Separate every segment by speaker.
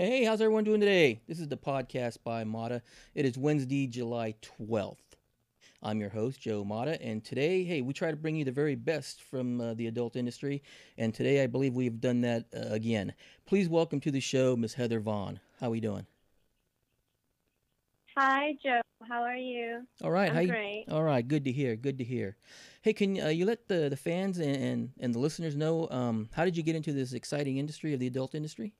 Speaker 1: Hey, how's everyone doing today? This is the podcast by Mata. It is Wednesday, July 12th. I'm your host, Joe Mata, and today, hey, we try to bring you the very best from uh, the adult industry, and today I believe we've done that uh, again. Please welcome to the show Miss Heather Vahn. How are we doing?
Speaker 2: Hi, Joe. How are you?
Speaker 1: All right.
Speaker 2: I'm
Speaker 1: you-
Speaker 2: great.
Speaker 1: all right. Good to hear. Good to hear. Hey, can uh, you let the, the fans and, and, and the listeners know um, how did you get into this exciting industry of the adult industry?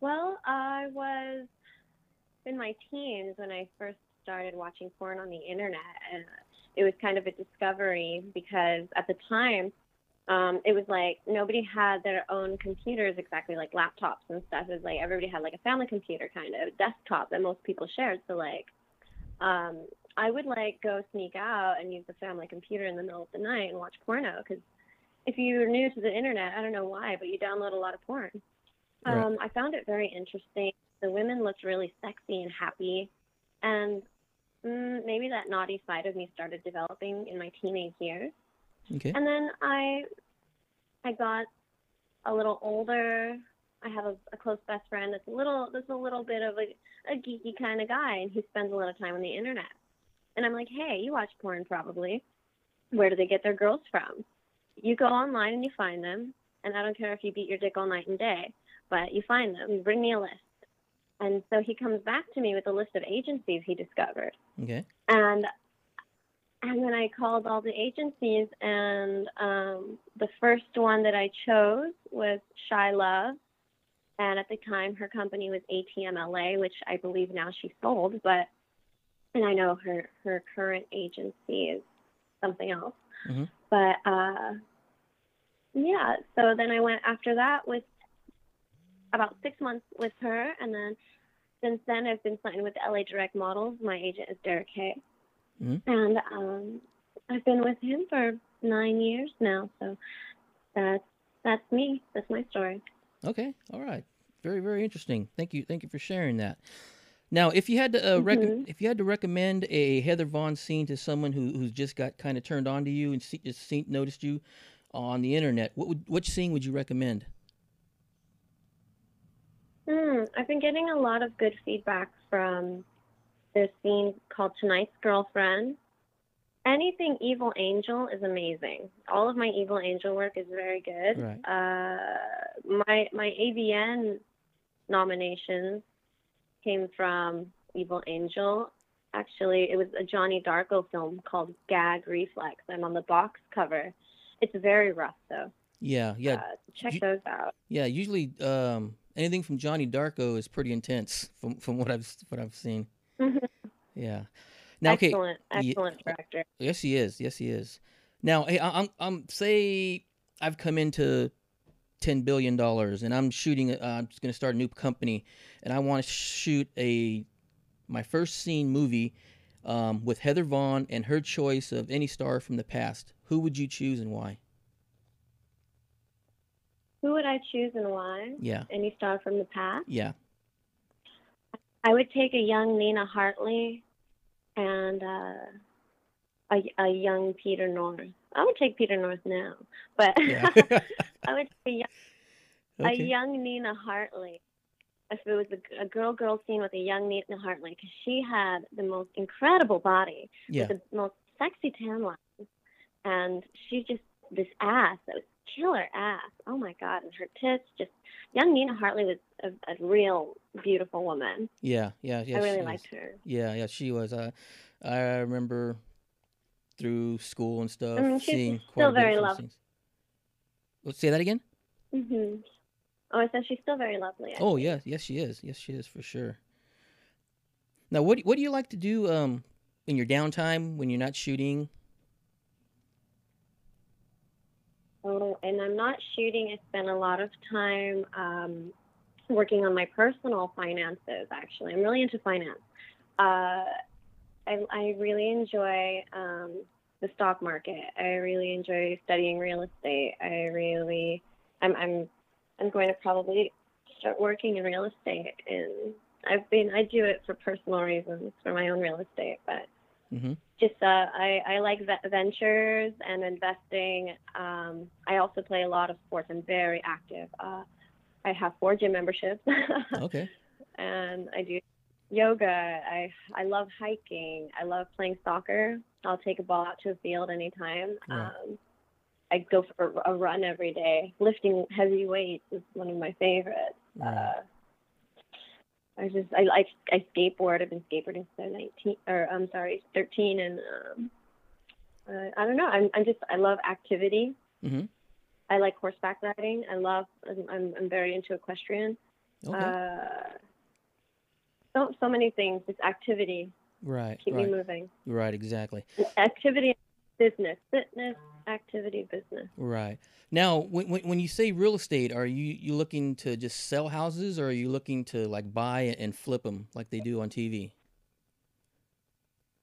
Speaker 2: Well, I was in my teens when I first started watching porn on the internet, and it was kind of a discovery because at the time, um, it was like nobody had their own computers exactly like laptops and stuff. It was like everybody had like a family computer kind of desktop that most people shared. So like, um, I would like go sneak out and use the family computer in the middle of the night and watch porno because if you're new to the internet, I don't know why, but you download a lot of porn.
Speaker 1: Right.
Speaker 2: Um, I found it very interesting. The women looked really sexy and happy, and mm, maybe that naughty side of me started developing in my teenage years.
Speaker 1: Okay.
Speaker 2: And then I, I got a little older. I have a, a close best friend that's a little, that's a little bit of a, a geeky kind of guy, and he spends a lot of time on the internet. And I'm like, hey, you watch porn probably. Where do they get their girls from? You go online and you find them, and I don't care if you beat your dick all night and day, but you find them. You bring me a list. And so he comes back to me with a list of agencies he discovered
Speaker 1: Okay.
Speaker 2: and and then I called all the agencies, and um, the first one that I chose was Shy Love, and at the time her company was ATMLA, which I believe now she sold, but and I know her her current agency is something else,
Speaker 1: Mm-hmm.
Speaker 2: but uh, yeah. So then I went after that with about six months with her, and then since then I've been signed with LA Direct Models. My agent is Derek Hay
Speaker 1: Mhm.
Speaker 2: and um, I've been with him for nine years now. So that's that's me. That's my story.
Speaker 1: Okay. All right. Very very interesting. Thank you. Thank you for sharing that. Now, if you had to uh, rec-
Speaker 2: Mhm.
Speaker 1: if you had to recommend a Heather Vahn scene to someone who who's just got kind of turned on to you and see, just seen, noticed you on the internet, what would which scene would you recommend?
Speaker 2: Hmm, I've been getting a lot of good feedback from this scene called Tonight's Girlfriend. Anything Evil Angel is amazing. All of my Evil Angel work is very good.
Speaker 1: Right.
Speaker 2: Uh, my my AVN nominations came from Evil Angel. Actually, it was a Jonni Darkko film called Gag Reflex. I'm on the box cover. It's very rough though.
Speaker 1: Yeah. Yeah.
Speaker 2: Uh, check
Speaker 1: you-
Speaker 2: those out.
Speaker 1: Yeah. Usually, um, anything from Jonni Darkko is pretty intense from from what I've what I've seen.
Speaker 2: Mhm.
Speaker 1: Yeah. Now, okay.
Speaker 2: excellent, excellent director.
Speaker 1: Yes, he is. Yes, he is. Now, hey, I'm I'm say I've come into ten billion dollars, and I'm shooting. Uh, I'm just going to start a new company, and I want to shoot a my first scene movie um, with Heather Vahn and her choice of any star from the past. Who would you choose and why?
Speaker 2: Who would I choose and why?
Speaker 1: Yeah,
Speaker 2: Any star from the past?
Speaker 1: yeah.
Speaker 2: I would take a young Nina Hartley and uh, a, a young Peter North. I would take Peter North now, but
Speaker 1: Yeah.
Speaker 2: I would take a young, a young Nina Hartley. If it was a, a girl-girl scene with a young Nina Hartley, because she had the most incredible body
Speaker 1: Yeah.
Speaker 2: with the most sexy tan lines, and she just this ass that was killer ass. Oh my god, and her tits just. Young Nina Hartley was a, a real beautiful woman.
Speaker 1: Yeah, yeah, yeah.
Speaker 2: I really liked her.
Speaker 1: Yeah, yeah, she was. Uh, I remember through school and stuff
Speaker 2: she's
Speaker 1: seeing
Speaker 2: still
Speaker 1: quite a bit
Speaker 2: very lovely.
Speaker 1: Let's say that again.
Speaker 2: hmm Oh, I said she's still very lovely. I
Speaker 1: Oh
Speaker 2: think.
Speaker 1: yes, yes she is. Yes she is for sure. Now, what what do you like to do um in your downtime when you're not shooting?
Speaker 2: Oh, and I'm not shooting. I spend a lot of time um, working on my personal finances. Actually, I'm really into finance. Uh, I, I really enjoy um, the stock market. I really enjoy studying real estate. I really, I'm, I'm, I'm going to probably start working in real estate. And I've been, I do it for personal reasons, for my own real estate, but
Speaker 1: Mm-hmm.
Speaker 2: just uh, I, I like ve- ventures and investing. Um, I also play a lot of sports. I'm very active. Uh, I have four gym memberships,
Speaker 1: Okay.
Speaker 2: and I do yoga. I I love hiking. I love playing soccer. I'll take a ball out to a field anytime.
Speaker 1: Right.
Speaker 2: Um, I go for a run every day. Lifting heavy weights is one of my favorites.
Speaker 1: Right.
Speaker 2: Uh, I just I like I skateboard. I've been skateboarding since I was 19 or I'm sorry, 13 and um uh, I don't know. I'm I'm just I love activity.
Speaker 1: Mm-hmm.
Speaker 2: I like horseback riding. I love I'm I'm, I'm very into equestrian.
Speaker 1: Okay.
Speaker 2: Uh so so many things, It's activity.
Speaker 1: right.
Speaker 2: Keep me moving.
Speaker 1: Right. Exactly.
Speaker 2: Activity business, fitness, activity business.
Speaker 1: Right. Now, when, when when you say real estate, are you you looking to just sell houses, or are you looking to like buy and flip them like they do on TV?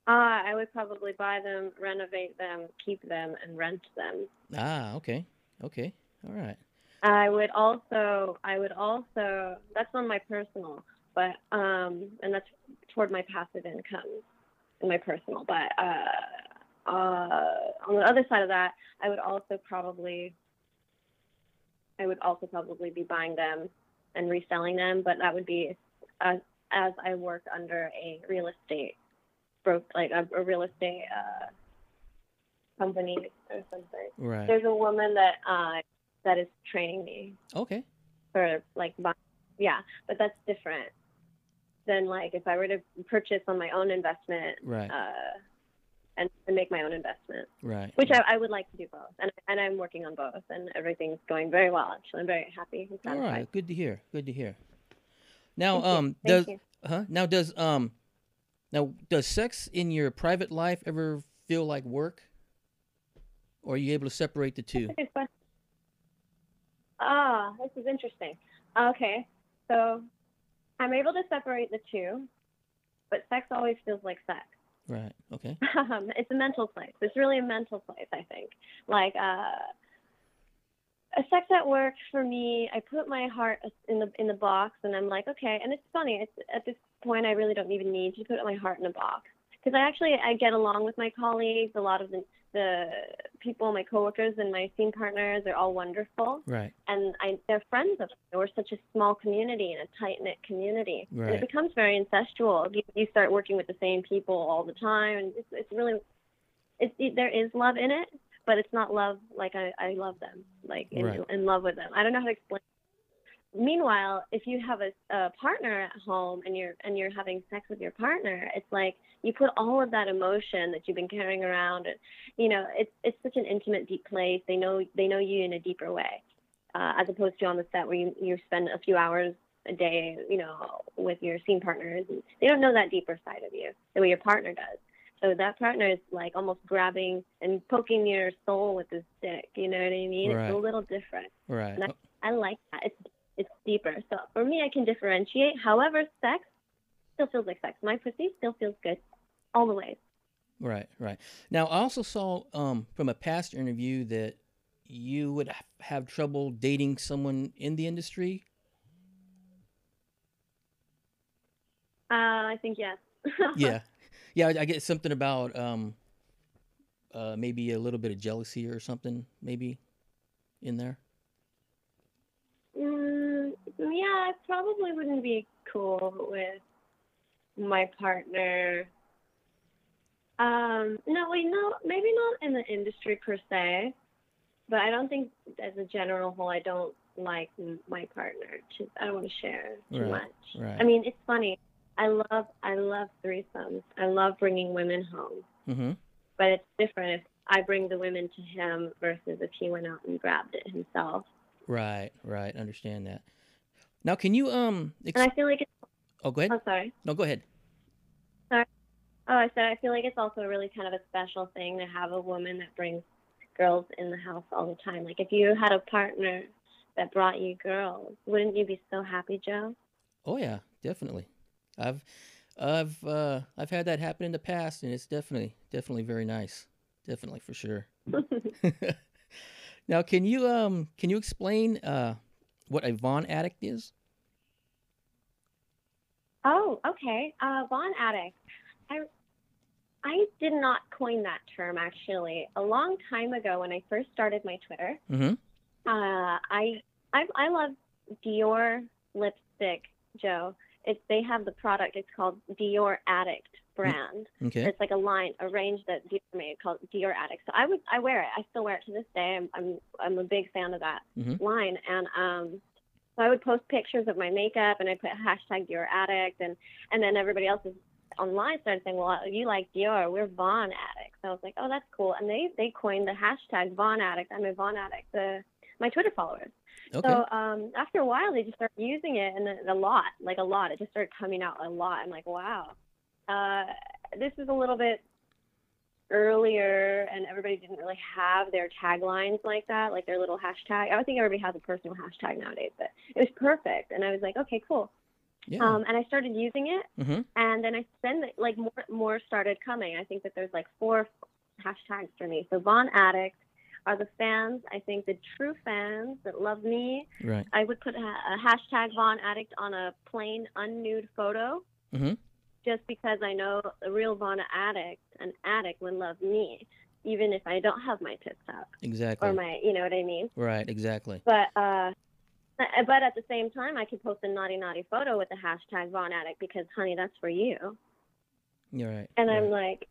Speaker 2: Uh, I would probably buy them, renovate them, keep them, and rent them.
Speaker 1: Ah, okay. Okay. All right.
Speaker 2: I would also, I would also, that's on my personal, but, um, and that's toward my passive income in my personal. But, uh, uh, on the other side of that, I would also probably, I would also probably be buying them and reselling them, but that would be as, as I work under a real estate broke, like a, a real estate, uh, company or something.
Speaker 1: Right.
Speaker 2: There's a woman that, uh, that is training me
Speaker 1: Okay.
Speaker 2: for like buy- yeah but that's different than like if i were to purchase on my own investment
Speaker 1: Right.
Speaker 2: uh and, and make my own investment
Speaker 1: Right.
Speaker 2: which
Speaker 1: right.
Speaker 2: I, I would like to do both and and i'm working on both and everything's going very well actually i'm very happy
Speaker 1: All
Speaker 2: satisfied.
Speaker 1: Good to hear. Good to hear. Now,
Speaker 2: Thank
Speaker 1: um, does
Speaker 2: you.
Speaker 1: huh? Now does um, now does sex in your private life ever feel like work? Or are you able to separate the two?
Speaker 2: That's a good question. Ah, this is interesting. Okay, so I'm able to separate the two, but sex always feels like sex.
Speaker 1: Right. Okay.
Speaker 2: um, it's a mental place. It's really a mental place, I think. Like uh, a sex at work for me, I put my heart in the in the box, and I'm like, okay. And it's funny. It's at this point, I really don't even need to put my heart in a box because I actually I get along with my colleagues. A lot of the the people, my coworkers, and my scene partners, they're all wonderful
Speaker 1: Right.
Speaker 2: and I, they're friends of. We're such a small community and a tight knit community, and it becomes very incestual. You, you start working with the same people all the time, and it's, it's really, it's it, there is love in it, but it's not love like I, I love them, like in,
Speaker 1: Right.
Speaker 2: in love with them. I don't know how to explain. Meanwhile, if you have a, a partner at home and you're and you're having sex with your partner, it's like you put all of that emotion that you've been carrying around, and you know it's it's such an intimate, deep place. They know they know you in a deeper way, uh, as opposed to on the set where you you spend a few hours a day, you know, with your scene partners. And they don't know that deeper side of you the way your partner does. So that partner is like almost grabbing and poking your soul with his stick. You know what I mean?
Speaker 1: Right.
Speaker 2: It's a little different.
Speaker 1: Right.
Speaker 2: And I like that. It's it's deeper. So for me, I can differentiate. However, sex still feels like sex. My pussy still feels good, all the way.
Speaker 1: Right, right. Now, I also saw um, from a past interview that you would have trouble dating someone in the industry.
Speaker 2: Uh, I think yes.
Speaker 1: Yeah, yeah. I, I get something about um, uh, maybe a little bit of jealousy or something, maybe in there.
Speaker 2: Yeah, I probably wouldn't be cool with my partner. Um, no, wait, no, maybe not in the industry per se, but I don't think as a general whole, I don't like my partner. To, I don't want to share too
Speaker 1: Right,
Speaker 2: much.
Speaker 1: Right.
Speaker 2: I mean, it's funny. I love, I love threesomes. I love bringing women home,
Speaker 1: mm-hmm.
Speaker 2: but it's different if I bring the women to him versus if he went out and grabbed it himself.
Speaker 1: Right, right. Understand that. Now, can you um? Ex-
Speaker 2: And I feel like it's,
Speaker 1: oh, go ahead.
Speaker 2: oh, sorry.
Speaker 1: No, go ahead. Sorry.
Speaker 2: Oh, I said I feel like it's also a really kind of a special thing to have a woman that brings girls in the house all the time. Like if you had a partner that brought you girls, wouldn't you be so happy, Joe?
Speaker 1: Oh yeah, definitely. I've, I've, uh, I've had that happen in the past, and it's definitely, definitely very nice. Definitely for sure. now, can you um, can you explain uh, what a Vahn addict is?
Speaker 2: oh, okay. Uh, Vahn Addict. I I did not coin that term actually. A long time ago, when I first started my Twitter,
Speaker 1: Mm-hmm.
Speaker 2: uh, I, I I love Dior lipstick, Joe. It's they have the product. It's called Dior Addict brand.
Speaker 1: Okay.
Speaker 2: It's like a line, a range that Dior made called Dior Addict. So I would, I wear it. I still wear it to this day. I'm, I'm, I'm a big fan of that
Speaker 1: Mhm.
Speaker 2: line. And um, so I would post pictures of my makeup, and I put hashtag Dior Addict, and and then everybody else is online started saying, well, you like Dior, we're Vahn addicts. So I was like, oh, that's cool. And they they coined the hashtag Vahn addict. I'm a Vahn addict. The my Twitter followers.
Speaker 1: Okay.
Speaker 2: So um, after a while, they just started using it, and a lot, like a lot. It just started coming out a lot. I'm like, wow, uh, this is a little bit earlier, and everybody didn't really have their taglines like that, like their little hashtag. I don't think everybody has a personal hashtag nowadays, but it was perfect. And I was like, okay, cool.
Speaker 1: yeah.
Speaker 2: Um, and I started using it,
Speaker 1: hmm
Speaker 2: and then I then like more more started coming. I think that there's like four hashtags for me. So Vahn Addict are the fans. I think the true fans that love me.
Speaker 1: Right.
Speaker 2: I would put a, hashtag Vahn Addict on a plain unnude photo,
Speaker 1: Mhm.
Speaker 2: Just because I know a real Vahn Addict, an addict, would love me, even if I don't have my tits up.
Speaker 1: Exactly.
Speaker 2: or my, you know what I mean.
Speaker 1: Right. Exactly.
Speaker 2: But uh, but at the same time, I could post a naughty naughty photo with the hashtag Vahn Addict because, honey, that's for you.
Speaker 1: You're right.
Speaker 2: And
Speaker 1: right.
Speaker 2: I'm like,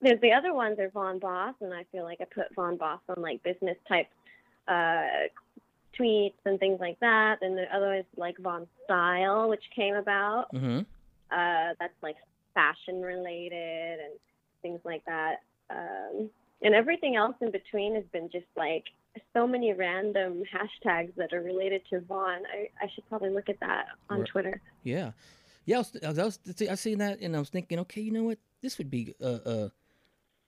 Speaker 2: there's the other ones are Vahn Boss, and I feel like I put Vahn Boss on like business type uh, tweets and things like that. And the other is like Vahn Style, which came about.
Speaker 1: Mm hmm
Speaker 2: Uh, that's like fashion related and things like that. Um, and everything else in between has been just like so many random hashtags that are related to Vahn. I, I should probably look at that on
Speaker 1: Right.
Speaker 2: Twitter.
Speaker 1: Yeah. Yeah. I was, I was, I was, seen that and I was thinking, okay, you know what? This would be, uh, uh,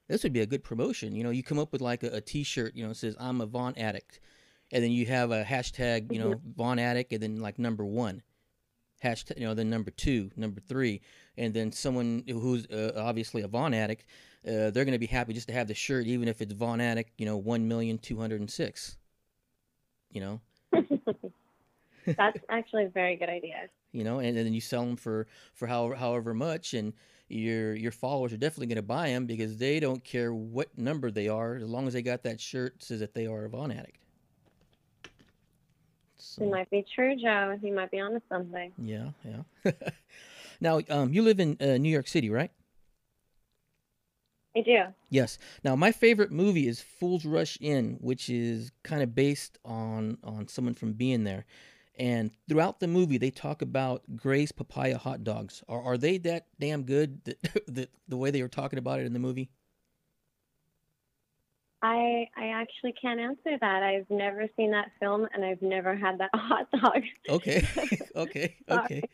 Speaker 1: this would be a good promotion. You know, you come up with like a, a T-shirt, you know, it says "I'm a Vahn addict," and then you have a hashtag, you know, Vahn addict, and then like number one, hashtag, you know, then number two, number three, and then someone who's uh, obviously a Vahn addict, uh, they're gonna be happy just to have the shirt, even if it's Vahn addict, you know, one million two hundred and six. You know,
Speaker 2: That's actually a very good idea.
Speaker 1: you know, and, and then you sell them for for however however much, and your your followers are definitely going to buy them because they don't care what number they are as long as they got that shirt says that they are a Vahn addict.
Speaker 2: It might be true, Joe. He might be onto something.
Speaker 1: yeah, yeah. now, um, you live in uh, New York City, right?
Speaker 2: I do.
Speaker 1: Yes. Now, my favorite movie is Fools Rush In, which is kind of based on on someone from being there. And throughout the movie, they talk about Gray's papaya hot dogs. Are are they that damn good? That, that the way they were talking about it in the movie?
Speaker 2: I I actually can't answer that. I've never seen that film and I've never had that hot dog.
Speaker 1: Okay, okay, okay,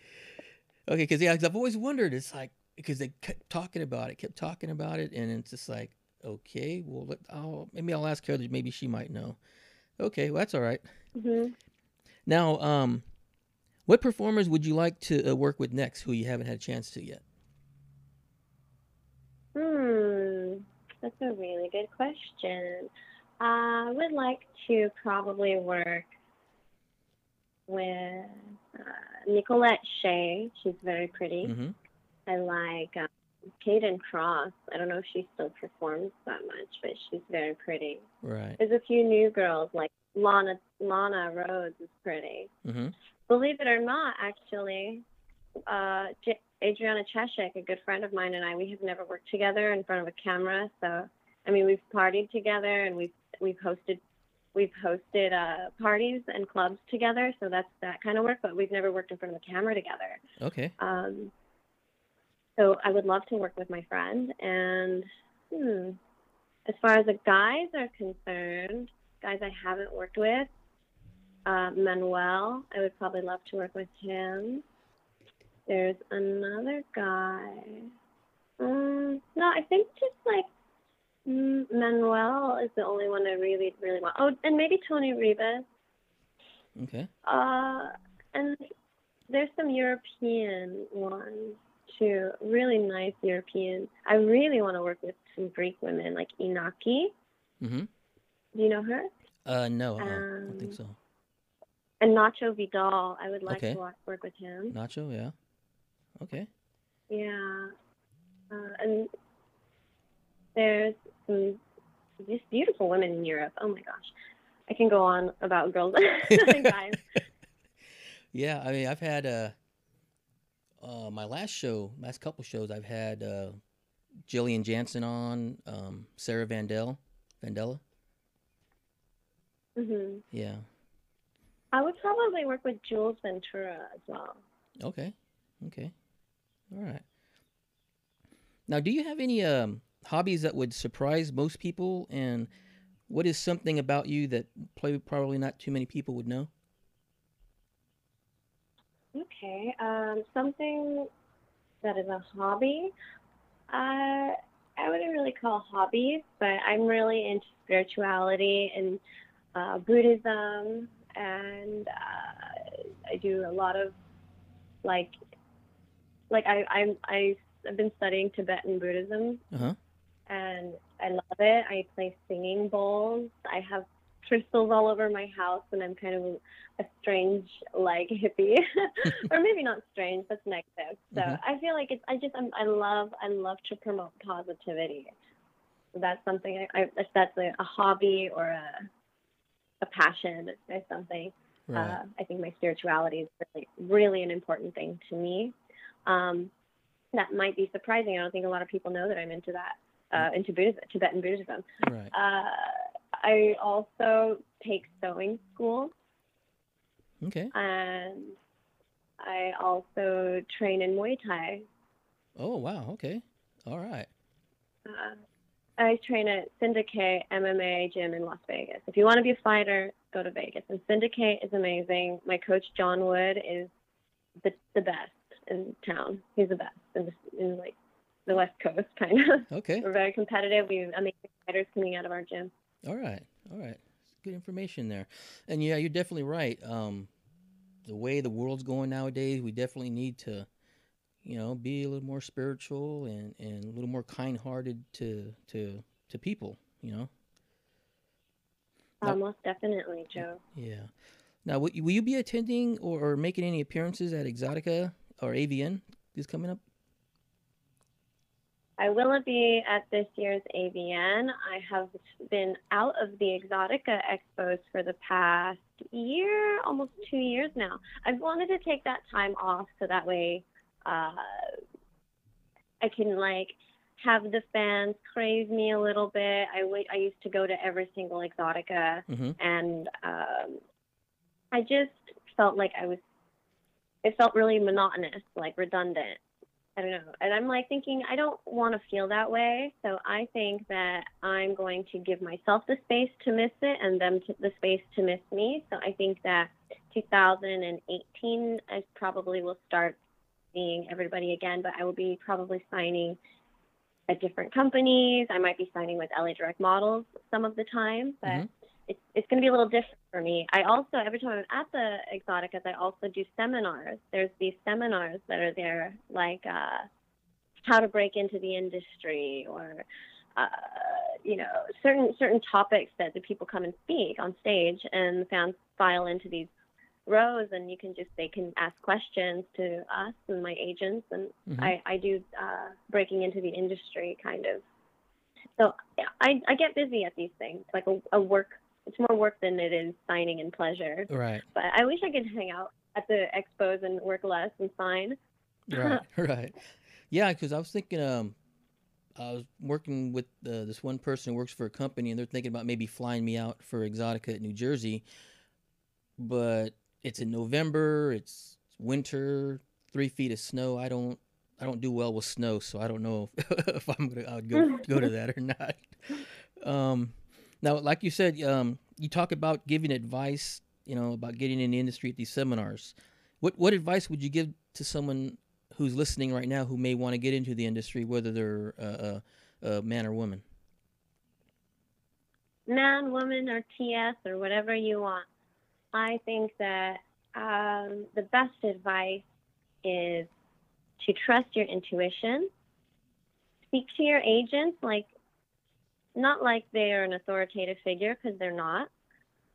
Speaker 1: okay. Because yeah, 'cause I've always wondered. It's like because they kept talking about it, kept talking about it, and it's just like, okay, well, let, I'll, maybe I'll ask her. Maybe she might know. Okay, well, that's all right.
Speaker 2: hmm
Speaker 1: Now, um, what performers would you like to uh, work with next who you haven't had a chance to yet?
Speaker 2: Hmm, that's a really good question. I would like to probably work with uh, Nicolette Shea. She's very pretty.
Speaker 1: Mm-hmm.
Speaker 2: I like um, Kayden Kross. I don't know if she still performs that much, but she's very pretty.
Speaker 1: Right.
Speaker 2: There's a few new girls like Lana Lana Rhodes is pretty.
Speaker 1: Mm-hmm.
Speaker 2: Believe it or not, actually, uh, J- Adriana Chechik, a good friend of mine, and I, we have never worked together in front of a camera. So, I mean, we've partied together and we've we've hosted we've hosted uh, parties and clubs together. So that's that kind of work. But we've never worked in front of a camera together.
Speaker 1: Okay.
Speaker 2: Um, so I would love to work with my friend. And hmm, as far as the guys are concerned, guys I haven't worked with, uh, Manuel, I would probably love to work with him. There's another guy. Um, no, I think just like Manuel is the only one I really, really want. Oh, and maybe Toni Ribas.
Speaker 1: Okay.
Speaker 2: Uh, and there's some European ones too, really nice European. I really want to work with some Greek women like Inaki.
Speaker 1: Mm-hmm.
Speaker 2: Do you know her?
Speaker 1: Uh, no, uh, I don't think
Speaker 2: Um,
Speaker 1: so.
Speaker 2: And Nacho Vidal. I would like
Speaker 1: Okay.
Speaker 2: to work with him.
Speaker 1: Nacho, yeah. Okay.
Speaker 2: Yeah. Uh, and there's some just beautiful women in Europe. Oh my gosh. I can go on about girls and guys.
Speaker 1: yeah, I mean, I've had uh, uh, my last show, last couple shows, I've had uh, Jillian Janson on, um, Sarah Vandell, Vandella.
Speaker 2: hmm
Speaker 1: Yeah.
Speaker 2: I would probably work with Jules Ventura as well.
Speaker 1: Okay. Okay. All right. Now, do you have any um, hobbies that would surprise most people? And what is something about you that probably not too many people would know?
Speaker 2: Okay. Um, something that is a hobby. Uh, I wouldn't really call hobbies, but I'm really into spirituality and uh, Buddhism, and uh, I do a lot of like, like I I'm I, I've been studying Tibetan Buddhism,
Speaker 1: Uh huh.
Speaker 2: and I love it. I play singing bowls. I have crystals all over my house, and I'm kind of a strange like hippie, or maybe not strange. That's negative. So
Speaker 1: Mhm.
Speaker 2: I feel like it's. I just. I'm, I love. I love to promote positivity. So that's something. I, I if that's a, a hobby or a a passion or something.
Speaker 1: Right.
Speaker 2: Uh, I think my spirituality is really, really an important thing to me. Um, that might be surprising. I don't think a lot of people know that I'm into that, uh, into Buddhism, Tibetan Buddhism.
Speaker 1: right.
Speaker 2: Uh, I also take sewing school,
Speaker 1: Okay.
Speaker 2: and I also train in Muay Thai.
Speaker 1: Oh, wow. Okay. All right.
Speaker 2: Uh, I train at Syndicate MMA gym in Las Vegas. If you want to be a fighter, go to Vegas. And Syndicate is amazing. My coach John Wood is the the best in town. He's the best in, the, in like the West Coast, kind of.
Speaker 1: Okay.
Speaker 2: We're very competitive. We have amazing fighters coming out of our gym.
Speaker 1: All right. All right. Good information there. And yeah, you're definitely right. Um, the way the world's going nowadays, we definitely need to, you know, be a little more spiritual and, and a little more kind hearted to, to, to people, you know?
Speaker 2: Uh,
Speaker 1: Yep.
Speaker 2: most definitely, Joe.
Speaker 1: Yeah. Now, will you, will you be attending or, or making any appearances at Exotica or AVN is coming up?
Speaker 2: I will be at this year's AVN. I have been out of the Exotica expos for the past year, almost two years now. I've wanted to take that time off so that way uh, I can like have the fans praise me a little bit. I wait. I used to go to every single Exotica,
Speaker 1: Mm-hmm.
Speaker 2: and um, I just felt like I was. It felt really monotonous, like redundant. I don't know. And I'm like thinking, I don't want to feel that way. So I think that I'm going to give myself the space to miss it and them to, the space to miss me. So I think that 2018, I probably will start seeing everybody again, but I will be probably signing at different companies. I might be signing with LA Direct Models some of the time, but
Speaker 1: Mhm.
Speaker 2: It's, it's going to be a little different for me. I also, every time I'm at the Exoticas, I also do seminars. There's these seminars that are there, like uh, how to break into the industry or, uh, you know, certain certain topics that the people come and speak on stage, and the fans file into these rows, and you can just they can ask questions to us and my agents, and
Speaker 1: Mhm.
Speaker 2: I I do uh, breaking into the industry kind of. So I I get busy at these things, like a, a work. It's more work than it is signing and pleasure.
Speaker 1: Right.
Speaker 2: But I wish I could hang out at the expos and work less and sign.
Speaker 1: Right. right. Yeah, because I was thinking, um, I was working with uh, this one person who works for a company, and they're thinking about maybe flying me out for Exotica at New Jersey, but it's in November. It's winter, three feet of snow. I don't, I don't do well with snow, so I don't know if, if I'm gonna, I would go go to that or not. Um, now, like you said, um, you talk about giving advice, you know, about getting in the industry at these seminars. What what advice would you give to someone who's listening right now who may want to get into the industry, whether they're a, man or woman?
Speaker 2: man, woman, or TS, or whatever you want. I think that um, the best advice is to trust your intuition. Speak to your agents like, not like they are an authoritative figure, because they're not.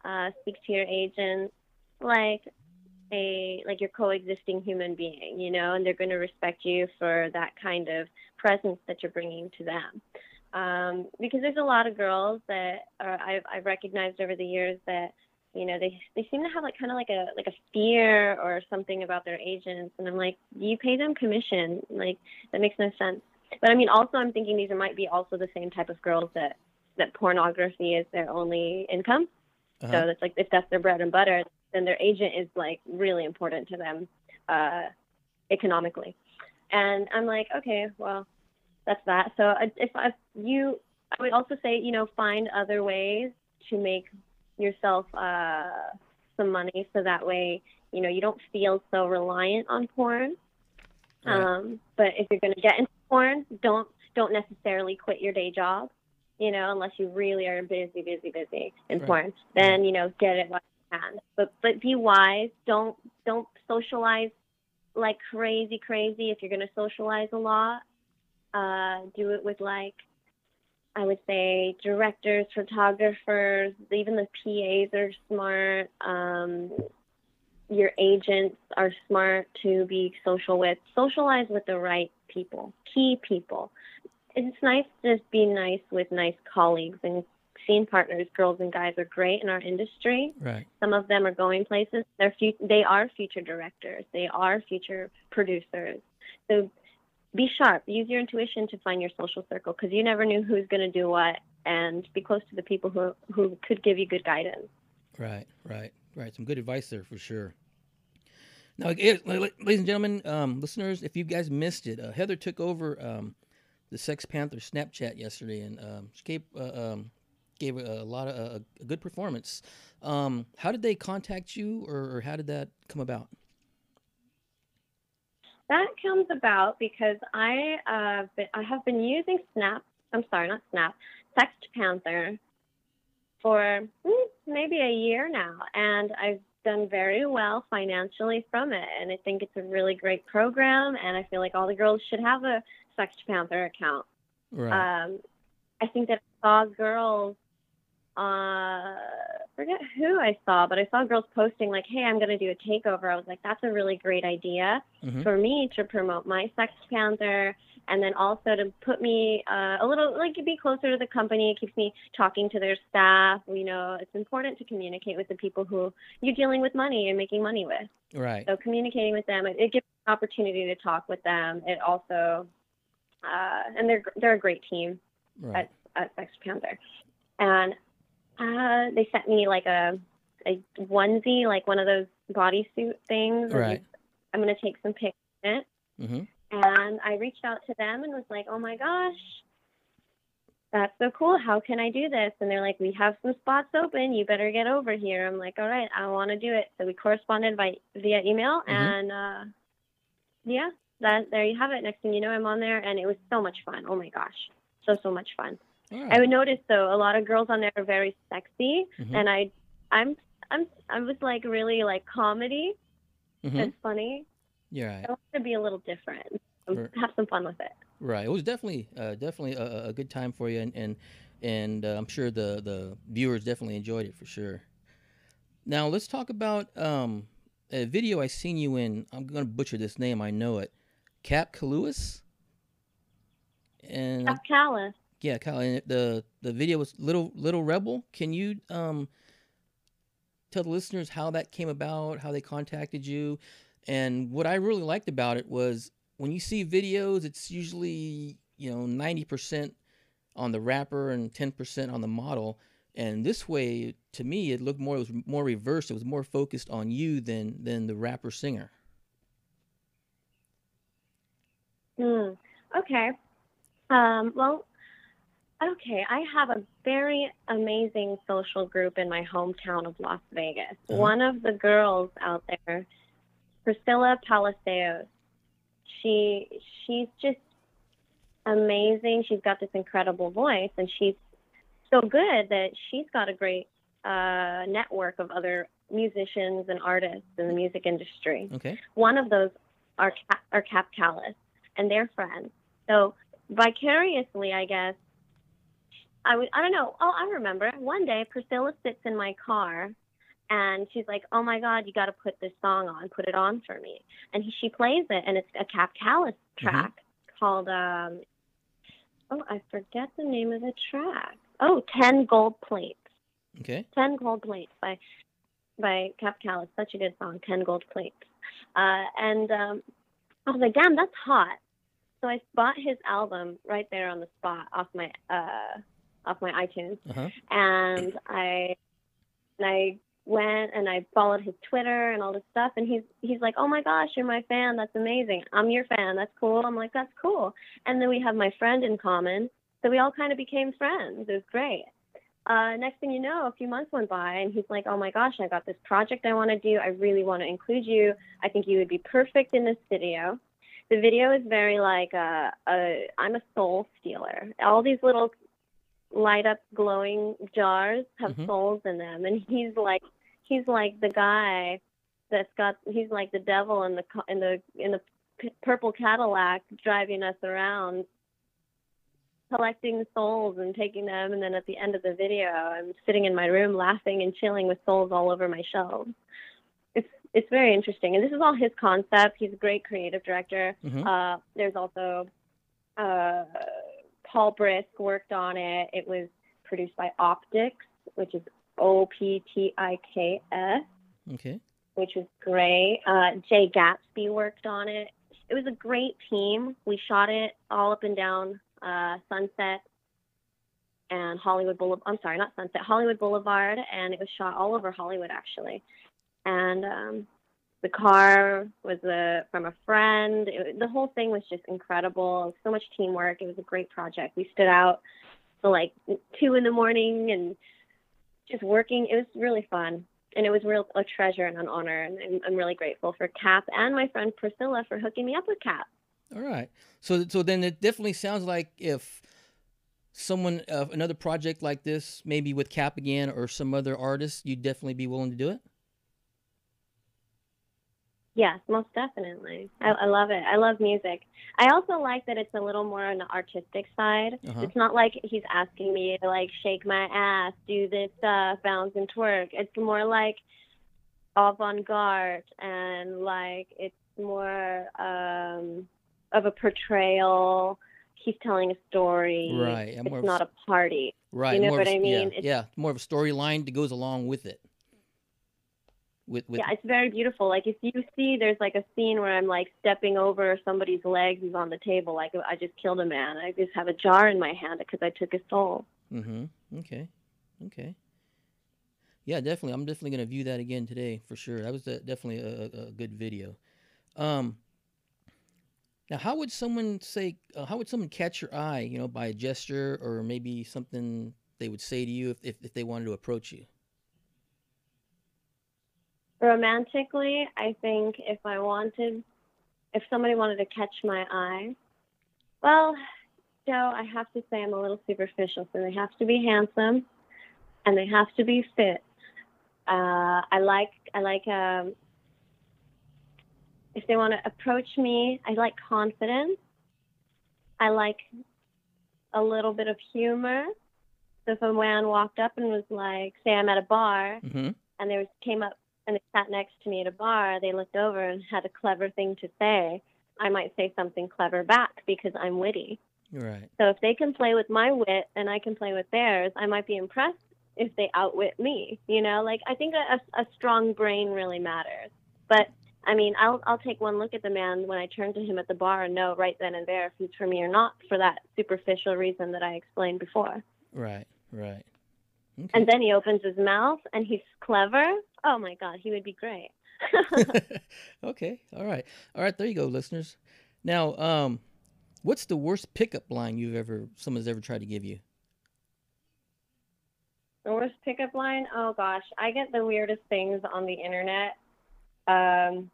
Speaker 2: Uh, speak to your agent like a like your coexisting human being, you know, and they're going to respect you for that kind of presence that you're bringing to them. Um, because there's a lot of girls that are, I've, I've recognized over the years that you know they they seem to have like kind of like a like a fear or something about their agents and i'm like you pay them commission. Like that makes no sense but i mean also i'm thinking these might be also the same type of girls that that pornography is their only income
Speaker 1: Uh-huh.
Speaker 2: so that's like if that's their bread and butter then their agent is like really important to them uh economically and i'm like okay well that's that so I- if I, you i would also say you know find other ways to make yourself uh, some money so that way you know you don't feel so reliant on porn
Speaker 1: Right.
Speaker 2: um, but if you're going to get into porn don't don't necessarily quit your day job you know unless you really are busy busy busy in
Speaker 1: Right.
Speaker 2: porn then you know get it while you can but but be wise don't don't socialize like crazy crazy if you're going to socialize a lot uh, do it with like I would say directors, photographers, even the PAs are smart. Um, your agents are smart to be social with. Socialize with the right people, key people. It's nice to just be nice with nice colleagues and scene partners. Girls and guys are great in our industry.
Speaker 1: Right.
Speaker 2: Some of them are going places. They're fu- they are future directors. They are future producers. So be sharp. Use your intuition to find your social circle because you never knew who's going to do what, and be close to the people who who could give you good guidance.
Speaker 1: Right, right, right. Some good advice there for sure. Now, la- la- ladies and gentlemen, um, listeners, if you guys missed it, uh, Heather took over um, the Sext Panther Snapchat yesterday, and um, she gave uh, um, gave a, a lot of uh, a good performance. Um, how did they contact you, or, or how did that come about?
Speaker 2: That comes about because I uh, been, I have been using Snap. I'm sorry, not Snap. Sext Panther for mm, maybe a year now, and I've done very well financially from it. And I think it's a really great program, and I feel like all the girls should have a Sext Panther account.
Speaker 1: Right.
Speaker 2: Um, I think that I saw girls, uh, forget who I saw, but I saw girls posting like, "Hey, I'm going to do a takeover." I was like, "That's a really great idea
Speaker 1: Mhm.
Speaker 2: for me to promote my Sext Panther." And then also to put me uh, a little, like, be closer to the company. It keeps me talking to their staff. You know, it's important to communicate with the people who you're dealing with money and making money with.
Speaker 1: Right.
Speaker 2: So communicating with them, it, it gives an opportunity to talk with them. It also, uh, and they're they're a great team
Speaker 1: Right.
Speaker 2: at, at Sext Panther. And uh, they sent me like a a onesie, like one of those bodysuit things.
Speaker 1: Right.
Speaker 2: I'm gonna take some pics in it.
Speaker 1: hmm
Speaker 2: And I reached out to them and was like, "Oh my gosh, that's so cool! How can I do this?" And they're like, "We have some spots open. You better get over here." I'm like, "All right, I want to do it." So we corresponded by via email,
Speaker 1: Mhm.
Speaker 2: and uh, yeah, that there you have it. Next thing you know, I'm on there, and it was so much fun. Oh my gosh, so so much fun.
Speaker 1: All
Speaker 2: I would notice though, a lot of girls on there are very sexy,
Speaker 1: Mhm.
Speaker 2: and I, I'm, I'm, I was like really like comedy.
Speaker 1: Mhm.
Speaker 2: It's funny.
Speaker 1: Yeah.
Speaker 2: I want to be a little different. Have some fun with it.
Speaker 1: Right. It was definitely uh, definitely a, a good time for you, and and, and uh, I'm sure the the viewers definitely enjoyed it for sure. Now let's talk about um, a video I seen you in. I'm gonna butcher this name. I know it. Cap Kaluas. And
Speaker 2: Cap Callus.
Speaker 1: yeah, Kyle. And the the video was little little rebel. Can you um tell the listeners how that came about, how they contacted you, and what I really liked about it was when you see videos, it's usually you know ninety percent on the rapper and ten percent on the model. And this way, to me, it looked more it was more reversed. It was more focused on you than than the rapper singer.
Speaker 2: Hmm. Okay. Um, well, okay. I have a very amazing social group in my hometown of Las Vegas.
Speaker 1: Uh-huh.
Speaker 2: One of the girls out there, Priscilla Palacios. She she's just amazing. She's got this incredible voice, and she's so good that she's got a great uh, network of other musicians and artists in the music industry.
Speaker 1: Okay.
Speaker 2: One of those are Cap, are Cap Callis, and they're friends. So vicariously, I guess, I would I don't know. Oh, I remember. One day, Priscilla sits in my car, and she's like, "Oh my God, you got to put this song on. Put it on for me." And he, she plays it, and it's a Cap Callis track called um. Oh, I forget the name of the track. Oh, Ten Gold Plates.
Speaker 1: Okay.
Speaker 2: 10 gold plates by by Cap Callous. Such a good song, 10 Gold Plates. Uh, and um, I was like, damn, that's hot. So I bought his album right there on the spot off my uh, off my iTunes,
Speaker 1: Uh-huh.
Speaker 2: and I and I went and I followed his Twitter and all this stuff, and he's he's like, oh my gosh, you're my fan, that's amazing. I'm your fan, that's cool. I'm like, that's cool. And then we have my friend in common, so we all kind of became friends. It was great. Uh, next thing you know, a few months went by, and he's like, "Oh my gosh, I got this project I want to do. I really want to include you. I think you would be perfect in this video." The video is very like uh, a I'm a soul stealer. All these little light up glowing jars have
Speaker 1: Mhm.
Speaker 2: souls in them, and he's like he's like the guy that's got he's like the devil in the in the in the purple Cadillac driving us around collecting souls and taking them and then at the end of the video I'm sitting in my room laughing and chilling with souls all over my shelves. It's it's very interesting. And this is all his concept. He's a great creative director.
Speaker 1: Mhm.
Speaker 2: Uh, there's also uh, Paul Brisk worked on it. It was produced by Optics, which is O P T I K S
Speaker 1: Okay.
Speaker 2: which was great. Uh, Jay Gatsby worked on it. It was a great team. We shot it all up and down uh, Sunset and Hollywood Boulevard. I'm sorry, not Sunset, Hollywood Boulevard, and it was shot all over Hollywood actually. And um, the car was a, from a friend. It, the whole thing was just incredible. Was so much teamwork. It was a great project. We stood out till like two in the morning and just working. It was really fun and it was real a treasure and an honor and I'm, I'm really grateful for cap and my friend priscilla for hooking me up with cap
Speaker 1: All right. So so then it definitely sounds like if someone uh, another project like this, maybe with Cap again or some other artist, you'd definitely be willing to do it.
Speaker 2: Yes most definitely I, I love it i love music i also like that it's a little more on the artistic side
Speaker 1: Uh-huh.
Speaker 2: it's not like he's asking me to like shake my ass do this stuff bounce and twerk it's more like avant-garde and like it's more um of a portrayal he's telling a story
Speaker 1: Right.
Speaker 2: It's
Speaker 1: more of a
Speaker 2: not a party
Speaker 1: Right.
Speaker 2: You know
Speaker 1: more
Speaker 2: what
Speaker 1: a-
Speaker 2: I mean?
Speaker 1: Yeah, yeah, more of a storyline that goes along with it. With with
Speaker 2: yeah, it's very beautiful. Like if you see, there's like a scene where I'm like stepping over somebody's legs who's on the table, like I just killed a man. I just have a jar in my hand because I took his soul.
Speaker 1: Mm-hmm. Okay. Okay. Yeah, definitely. I'm definitely gonna view that again today for sure. That was uh definitely a, a, a good video. Um. Now, how would someone say? Uh, how would someone catch your eye? You know, by a gesture or maybe something they would say to you if if, if they wanted to approach you.
Speaker 2: Romantically, I think if I wanted, if somebody wanted to catch my eye, well, Joe, I have to say I'm a little superficial. So they have to be handsome, and they have to be fit. Uh, I like I like um, if they want to approach me, I like confidence. I like a little bit of humor. So if a man walked up and was like, say I'm at a bar,
Speaker 1: Mm-hmm.
Speaker 2: and they was, came up and they sat next to me at a bar, they looked over and had a clever thing to say. I might say something clever back because I'm witty.
Speaker 1: Right.
Speaker 2: So if they can play with my wit and I can play with theirs, I might be impressed if they outwit me. You know, like I think a, a strong brain really matters. But I mean, I'll I'll take one look at the man when I turn to him at the bar and know right then and there if he's for me or not for that superficial reason that I explained before.
Speaker 1: Right. Right. Okay.
Speaker 2: And then he opens his mouth and he's clever. Oh my God, he would be great.
Speaker 1: okay. All right. All right. There you go, listeners. Now, um, what's the worst pickup line you've ever someone's ever tried to give you?
Speaker 2: The worst pickup line? Oh gosh, I get the weirdest things on the internet. Um,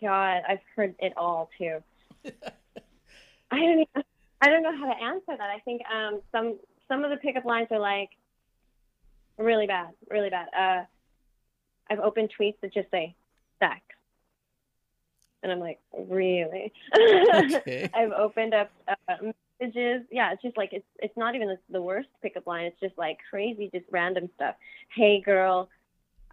Speaker 2: God, I've heard it all too. I don't even, I don't know how to answer that. I think um, some some of the pickup lines are like really bad, really bad. Uh, I've opened tweets that just say sex, and I'm like, really?
Speaker 1: Okay.
Speaker 2: I've opened up uh, messages. Yeah, it's just like it's it's not even the, the worst pickup line. It's just like crazy, just random stuff. Hey, girl,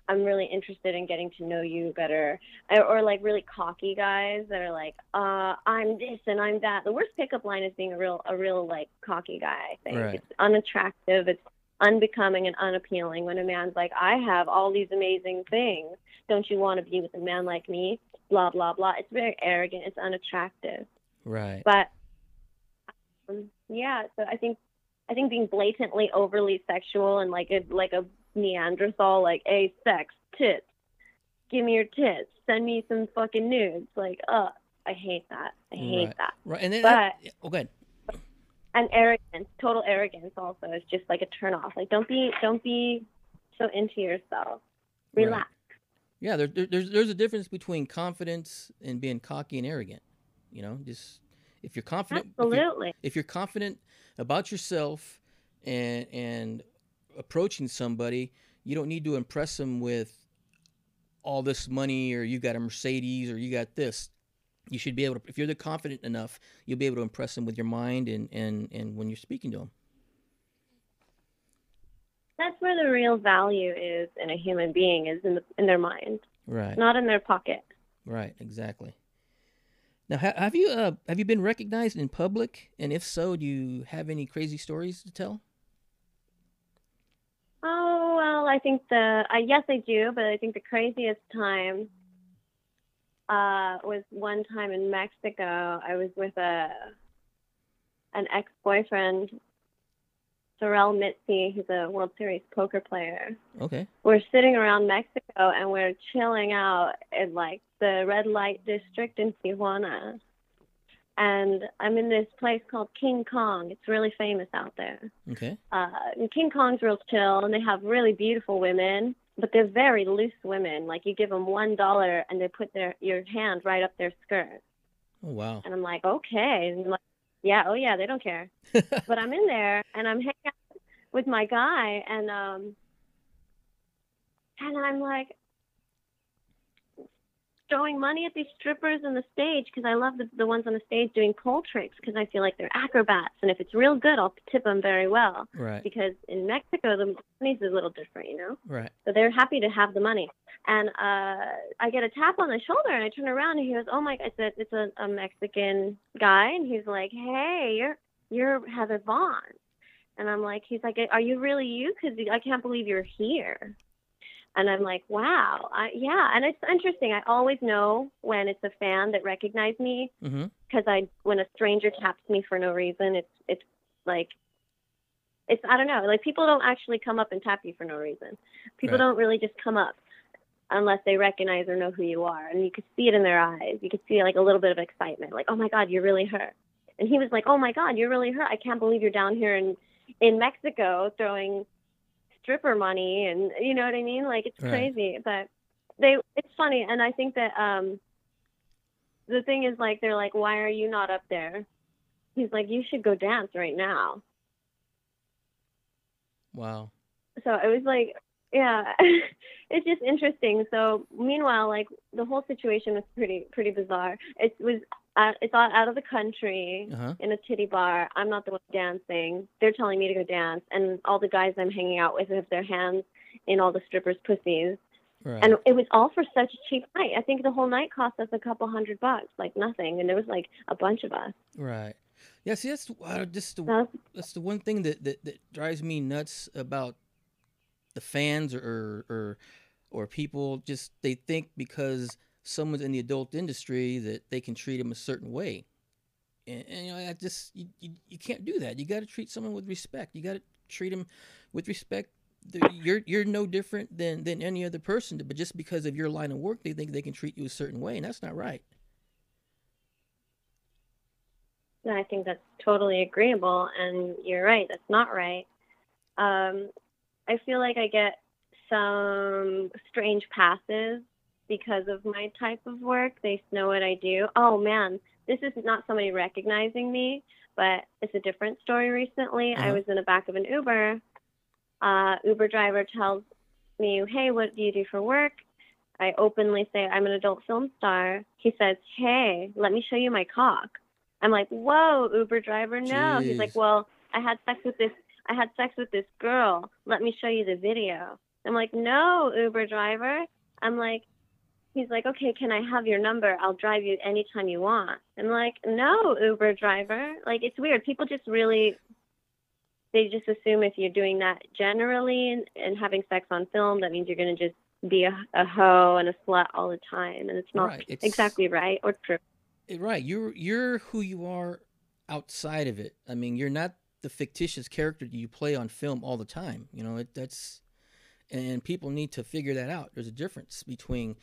Speaker 2: I'm really interested in getting to know you better. Or, or like really cocky guys that are like, uh, I'm this and I'm that. The worst pickup line is being a real a real like cocky guy. I think
Speaker 1: Right.
Speaker 2: it's unattractive. It's unbecoming and unappealing when a man's like, I have all these amazing things. Don't you want to be with a man like me? Blah, blah, blah. It's very arrogant. It's unattractive.
Speaker 1: Right.
Speaker 2: But um, yeah, so I think I think being blatantly overly sexual and like a like a Neanderthal, like a sex tits, give me your tits, send me some fucking nudes. Like, uh, I hate that. I hate
Speaker 1: Right.
Speaker 2: that.
Speaker 1: Right. And then,
Speaker 2: But
Speaker 1: oh, good.
Speaker 2: And arrogance, total arrogance, also is just like a turn off. Like, don't be don't be so into yourself.
Speaker 1: Right.
Speaker 2: Relax.
Speaker 1: Yeah, there, there, there's there's a difference between confidence and being cocky and arrogant. You know, just if you're confident, if you're-
Speaker 2: Absolutely.
Speaker 1: if you're confident about yourself and and approaching somebody, you don't need to impress them with all this money or you got a Mercedes or you got this. You should be able to if you're the confident enough, you'll be able to impress them with your mind and and and when you're speaking to them.
Speaker 2: That's where the real value is in a human being is in the, in their mind,
Speaker 1: Right.
Speaker 2: not in their pocket.
Speaker 1: Right, exactly. Now, ha- have you uh, have you been recognized in public? And if so, do you have any crazy stories to tell?
Speaker 2: Oh well, I think the I yes I do, but I think the craziest time uh, was one time in Mexico. I was with a an ex boyfriend, Sorel Mitzi, who's a World Series poker player.
Speaker 1: Okay.
Speaker 2: We're sitting around Mexico and we're chilling out in like the red light district in Tijuana. And I'm in this place called King Kong. It's really famous out there
Speaker 1: Okay.
Speaker 2: uh, and King Kong's real chill, and they have really beautiful women, but they're very loose women. Like you give them one dollar, and they put their your hand right up their skirt,
Speaker 1: Oh wow.
Speaker 2: and I'm like, okay, and I'm like, yeah, oh yeah, they don't care. but I'm in there, and I'm hanging out with my guy, and um, and I'm like throwing money at these strippers on the stage because I love the, the ones on the stage doing pole tricks because I feel like they're acrobats, and if it's real good, I'll tip them very well
Speaker 1: right.
Speaker 2: because in Mexico the money's a little different, you know.
Speaker 1: Right.
Speaker 2: So they're happy to have the money. And uh, I get a tap on the shoulder, and I turn around, and he goes, "Oh my!" I said, "It's a, a Mexican guy," and he's like, "Hey, you're you're Heather Vahn," and I'm like, "He's like, are you really you? Because I can't believe you're here." And I'm like, "Wow, I, yeah." And it's interesting. I always know when it's a fan that recognized me
Speaker 1: Mm-hmm.
Speaker 2: because I when a stranger taps me for no reason, it's it's like it's I don't know, like people don't actually come up and tap you for no reason. People
Speaker 1: Right.
Speaker 2: don't really just come up unless they recognize or know who you are, and you could see it in their eyes. You could see like a little bit of excitement, like oh my god, you're really her. And he was like, oh my god, you're really her. I can't believe you're down here in in Mexico throwing stripper money, and you know what I mean? Like it's
Speaker 1: Right.
Speaker 2: crazy, but they it's funny, and I think that um the thing is like they're like why are you not up there he's like you should go dance right now
Speaker 1: Wow.
Speaker 2: so it was like yeah it's just interesting so meanwhile like the whole situation was pretty pretty bizarre it was uh, it's all out of the country
Speaker 1: Uh huh.
Speaker 2: in a titty bar i'm not the one dancing they're telling me to go dance and all the guys i'm hanging out with have their hands in all the strippers pussies
Speaker 1: Right.
Speaker 2: and it was all for such a cheap night i think the whole night cost us a couple hundred bucks like nothing and there was like a bunch of us
Speaker 1: right. Yeah. See, that's uh, just the
Speaker 2: so
Speaker 1: that's the one thing that, that that drives me nuts about the fans or or or, or people. Just they think because someone's in the adult industry that they can treat them a certain way. And, and you know, I just you, you, you can't do that. You got to treat someone with respect. You got to treat them with respect. You're you're no different than than any other person. But just because of your line of work, they think they can treat you a certain way, and that's not right.
Speaker 2: Yeah, I think that's totally agreeable, and you're right. That's not right. Um, I feel like I get some strange passes because of my type of work. They know what I do. Oh man, this is not somebody recognizing me, but it's a different story. Recently, I
Speaker 1: Uh-huh.
Speaker 2: was in the back of an Uber. Uh, Uber driver tells me, "Hey, what do you do for work?" I openly say, "I'm an adult film star." He says, "Hey, let me show you my cock." I'm like, "Whoa, Uber driver, no." He's like, "Well, I had sex with this. I had sex with this girl. Let me show you the video." I'm like, "No, Uber driver." I'm like, he's like, "Okay, can I have your number? I'll drive you anytime you want." I'm like, "No, Uber driver." Like it's weird. People just really they just assume if you're doing that generally and, and having sex on film, that means you're going to just be a, a hoe and a slut all the time, and it's not
Speaker 1: Right, it's-
Speaker 2: exactly right or true.
Speaker 1: Eh, Right, you're you're who you are outside of it. I mean, you're not the fictitious character you play on film all the time. You know, it, that's and people need to figure that out. There's a difference between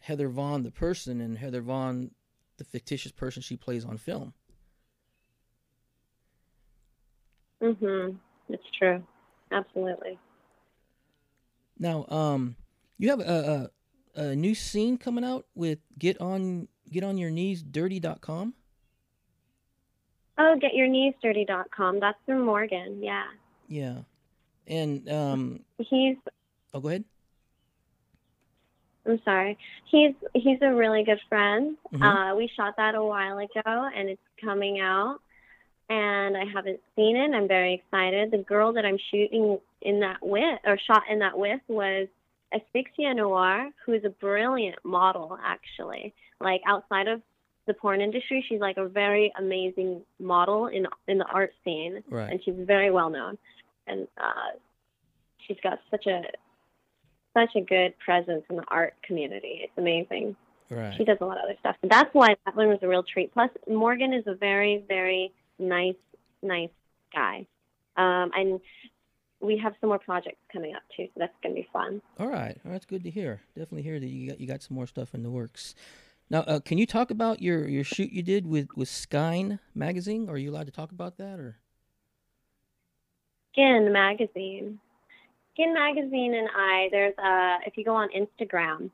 Speaker 1: Heather Vahn the person and Heather Vahn the fictitious person she plays on film.
Speaker 2: Mhm. It's true. Absolutely.
Speaker 1: Now, um, you have a, a a new scene coming out with get on get on your knees dirty.com.
Speaker 2: Oh, getyourkneesdirty.com. That's from Morgan. Yeah.
Speaker 1: Yeah. And um
Speaker 2: He's
Speaker 1: oh go ahead.
Speaker 2: I'm sorry. He's he's a really good friend.
Speaker 1: Mhm.
Speaker 2: Uh, we shot that a while ago, and it's coming out. And I haven't seen it. I'm very excited. The girl that I'm shooting in that with, or shot in that with, was Asphyxia Noir, who is a brilliant model, actually. Like outside of the porn industry, she's like a very amazing model in in the art scene,
Speaker 1: Right.
Speaker 2: and she's very well known. And uh, she's got such a such a good presence in the art community. It's amazing.
Speaker 1: Right.
Speaker 2: She does a lot of other stuff. But that's why that one was a real treat. Plus, Morgan is a very, very nice, nice guy. Um, and we have some more projects coming up too, so that's going to be fun.
Speaker 1: All right, well, that's good to hear. Definitely hear that you got you got some more stuff in the works. Now, uh, can you talk about your, your shoot you did with with SKYN magazine? Are you allowed to talk about that, or
Speaker 2: SKYN magazine. SKYN magazine and I, there's a, if you go on Instagram,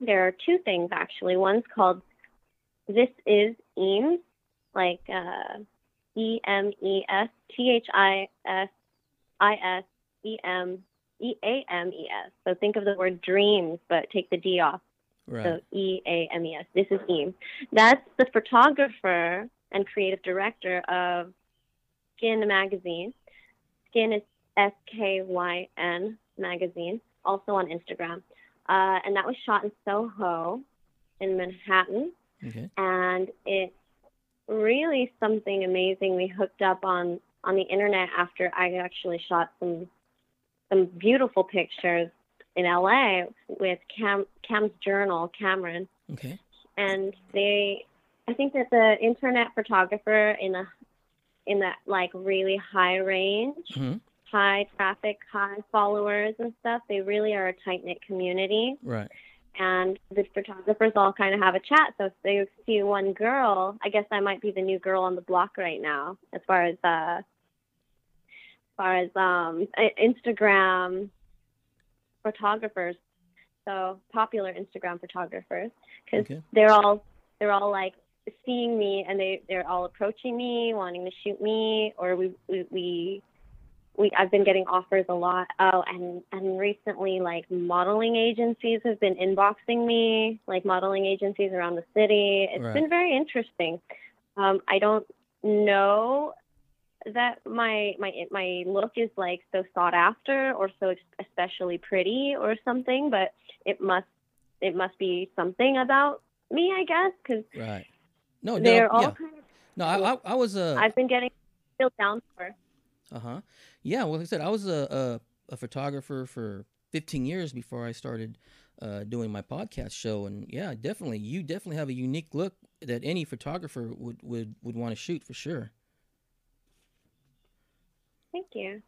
Speaker 2: there are two things actually. One's called This Is Eames, like uh, E M E S T H I S I S E M E A M E S. So think of the word dreams, but take the D off.
Speaker 1: right?
Speaker 2: So E A M E S. This is Eames. That's the photographer and creative director of SKYN Magazine. SKYN is S K Y N Magazine, also on Instagram. Uh, and that was shot in Soho in Manhattan.
Speaker 1: okay.
Speaker 2: And it's really something amazing. We hooked up on, on the internet after I actually shot some some beautiful pictures in LA with Cam Cam's Journal, Cameron,
Speaker 1: Okay.
Speaker 2: and they I think that the internet photographer in a in that like really high range,
Speaker 1: hmm
Speaker 2: high traffic, high followers and stuff, they really are a tight knit community.
Speaker 1: Right.
Speaker 2: And the photographers all kind of have a chat. So if they see one girl, I guess I might be the new girl on the block right now, as far as uh, as far as um, Instagram photographers. So popular Instagram photographers, because
Speaker 1: Okay.
Speaker 2: they're all they're all like seeing me and they they're all approaching me wanting to shoot me or we we, we we I've been getting offers a lot. Oh, and and recently, like modeling agencies have been inboxing me, like modeling agencies around the city. It's
Speaker 1: Right.
Speaker 2: been very interesting. Um, I don't know that my my my look is like so sought after or so especially pretty or something, but it must it must be something about me, I guess, because
Speaker 1: Right. No, no,
Speaker 2: they're all
Speaker 1: yeah.
Speaker 2: kind of.
Speaker 1: No, I, I, I was
Speaker 2: I've been getting feel down for.
Speaker 1: Uh huh. Yeah. Well, like I said, I was a, a a photographer for 15 years before I started uh, doing my podcast show, and yeah, definitely, you definitely have a unique look that any photographer would would would want to shoot for sure.
Speaker 2: Thank you.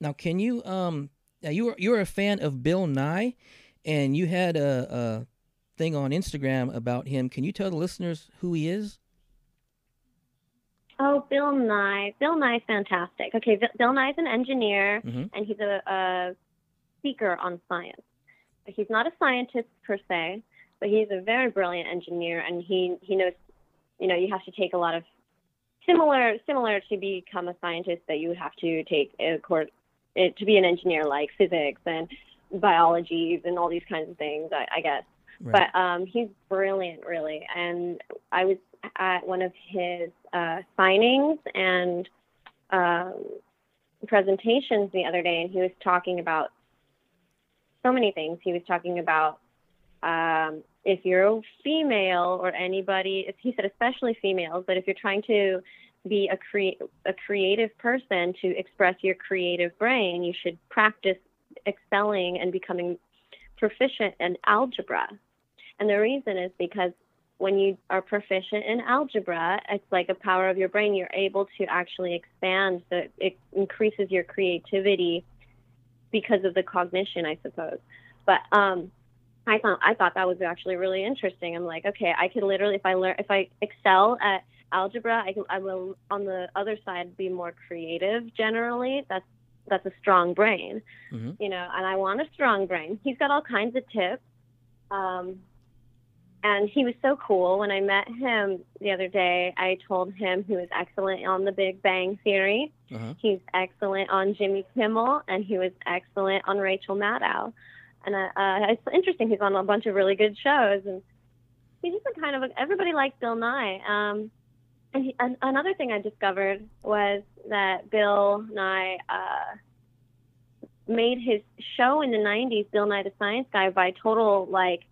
Speaker 1: Now, can you um? Now you were you were a fan of Bill Nye, and you had a, a thing on Instagram about him. Can you tell the listeners who he is?
Speaker 2: Oh, Bill Nye. Bill Nye's fantastic. Okay, Bill- Nye's an engineer
Speaker 1: Mhm.
Speaker 2: and he's a, a speaker on science. He's not a scientist per se, but he's a very brilliant engineer and he, he knows, you know, you have to take a lot of similar similar to become a scientist that you would have to take a course it, to be an engineer like physics and biology and all these kinds of things, I, I guess.
Speaker 1: Right.
Speaker 2: But um, he's brilliant, really. And I was at one of his uh, signings and um, presentations the other day, and he was talking about so many things. He was talking about um, if you're a female or anybody, he said especially females, but if you're trying to be a create a creative person to express your creative brain, you should practice excelling and becoming proficient in algebra. And the reason is because when you are proficient in algebra, it's like a power of your brain. You're able to actually expand, so it increases your creativity because of the cognition, I suppose. But um, I thought I thought that was actually really interesting. I'm like, okay, I could literally, if I learn, if I excel at algebra, I can, I will on the other side be more creative. Generally, that's that's a strong brain, mm-hmm. you know, and I want a strong brain. He's got all kinds of tips. Um, and he was so cool. When I met him the other day, I told him he was excellent on The Big Bang Theory. Uh-huh. He's excellent on Jimmy Kimmel, and he was excellent on Rachel Maddow. And uh, uh, it's interesting. He's on a bunch of really good shows, and he's just a kind of a, everybody likes Bill Nye. Um, and, he, and another thing I discovered was that Bill Nye uh, made his show in the '90s, Bill Nye the Science Guy, by total like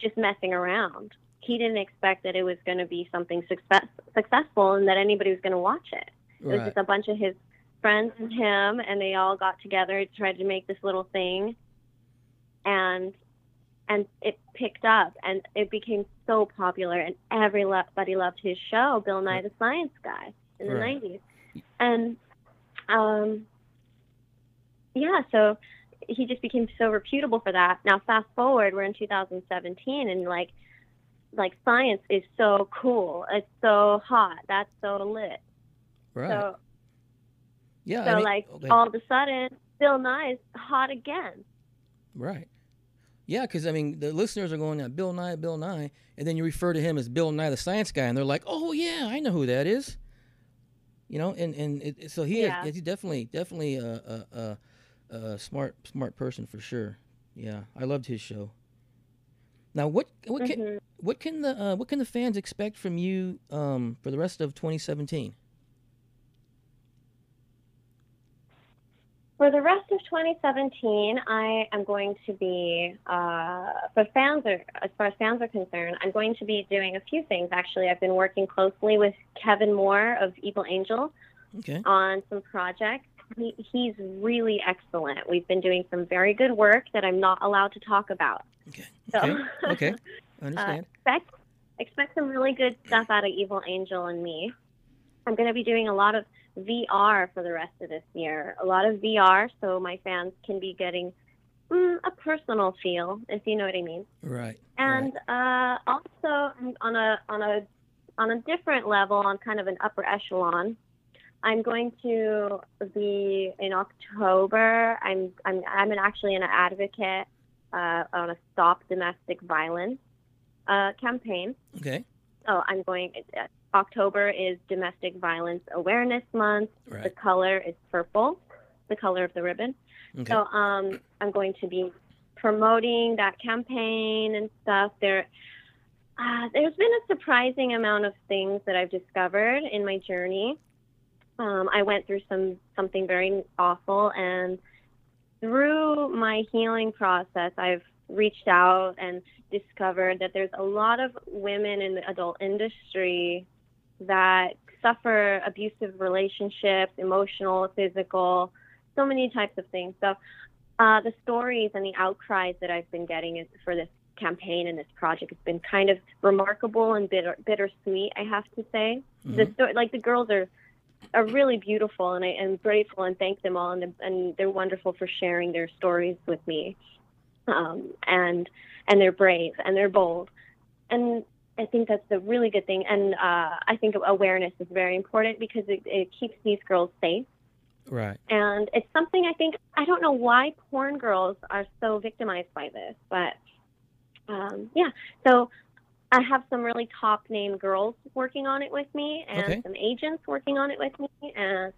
Speaker 2: just messing around. He didn't expect that it was going to be something success, successful and that anybody was going to watch it. Right. It was just a bunch of his friends and him, and they all got together to try to make this little thing, and and it picked up, and it became so popular, and everybody loved his show, Bill Nye the Science Guy, in the right. '90s, and um, yeah, so he just became so reputable for that. Now fast forward, we're in 2017, and like like science is so cool. It's so hot. That's so lit.
Speaker 1: Right. So,
Speaker 2: yeah. So I mean, like okay. all of a sudden, Bill Nye is hot again.
Speaker 1: Right. Yeah, because I mean, the listeners are going, Bill Nye, Bill Nye, and then you refer to him as Bill Nye, the science guy, and they're like, "Oh yeah, I know who that is." You know, and and it, so he yeah. he's definitely definitely a, a, a a smart smart person for sure. Yeah, I loved his show. Now, what what can mm-hmm. what can the uh, what can the fans expect from you um, for the rest of 2017?
Speaker 2: For the rest of 2017, I am going to be, uh, for fans are, as far as fans are concerned, I'm going to be doing a few things. Actually, I've been working closely with Kevin Moore of Evil Angel okay. on some projects he, he's really excellent. We've been doing some very good work that I'm not allowed to talk about.
Speaker 1: Okay. So, okay. okay. I understand.
Speaker 2: Uh, expect expect some really good stuff out of Evil Angel and me. I'm going to be doing a lot of VR for the rest of this year. A lot of VR, so my fans can be getting mm, a personal feel, if you know what I mean.
Speaker 1: Right.
Speaker 2: And
Speaker 1: right.
Speaker 2: Uh, also on a on a on a different level, on kind of an upper echelon, I'm going to be in October. I'm I'm I'm actually an advocate uh, on a Stop Domestic Violence uh, campaign.
Speaker 1: Okay.
Speaker 2: So I'm going. Uh, October is Domestic Violence Awareness Month. Right. The color is purple, the color of the ribbon. Okay. So um, I'm going to be promoting that campaign and stuff. There, uh, there's been a surprising amount of things that I've discovered in my journey um, I went through some something very awful, and through my healing process, I've reached out and discovered that there's a lot of women in the adult industry that suffer abusive relationships, emotional, physical, so many types of things. So uh, the stories and the outcries that I've been getting is, for this campaign and this project has been kind of remarkable and bitter, bittersweet. I have to say, mm-hmm. the story, like the girls are are really beautiful, and I am grateful and thank them all, and they're, and they're wonderful for sharing their stories with me, um, and and they're brave and they're bold, and I think that's a really good thing, and uh, I think awareness is very important because it, it keeps these girls safe.
Speaker 1: Right.
Speaker 2: And it's something I think I don't know why porn girls are so victimized by this, but um, yeah. So I have some really top name girls working on it with me and okay. some agents working on it with me and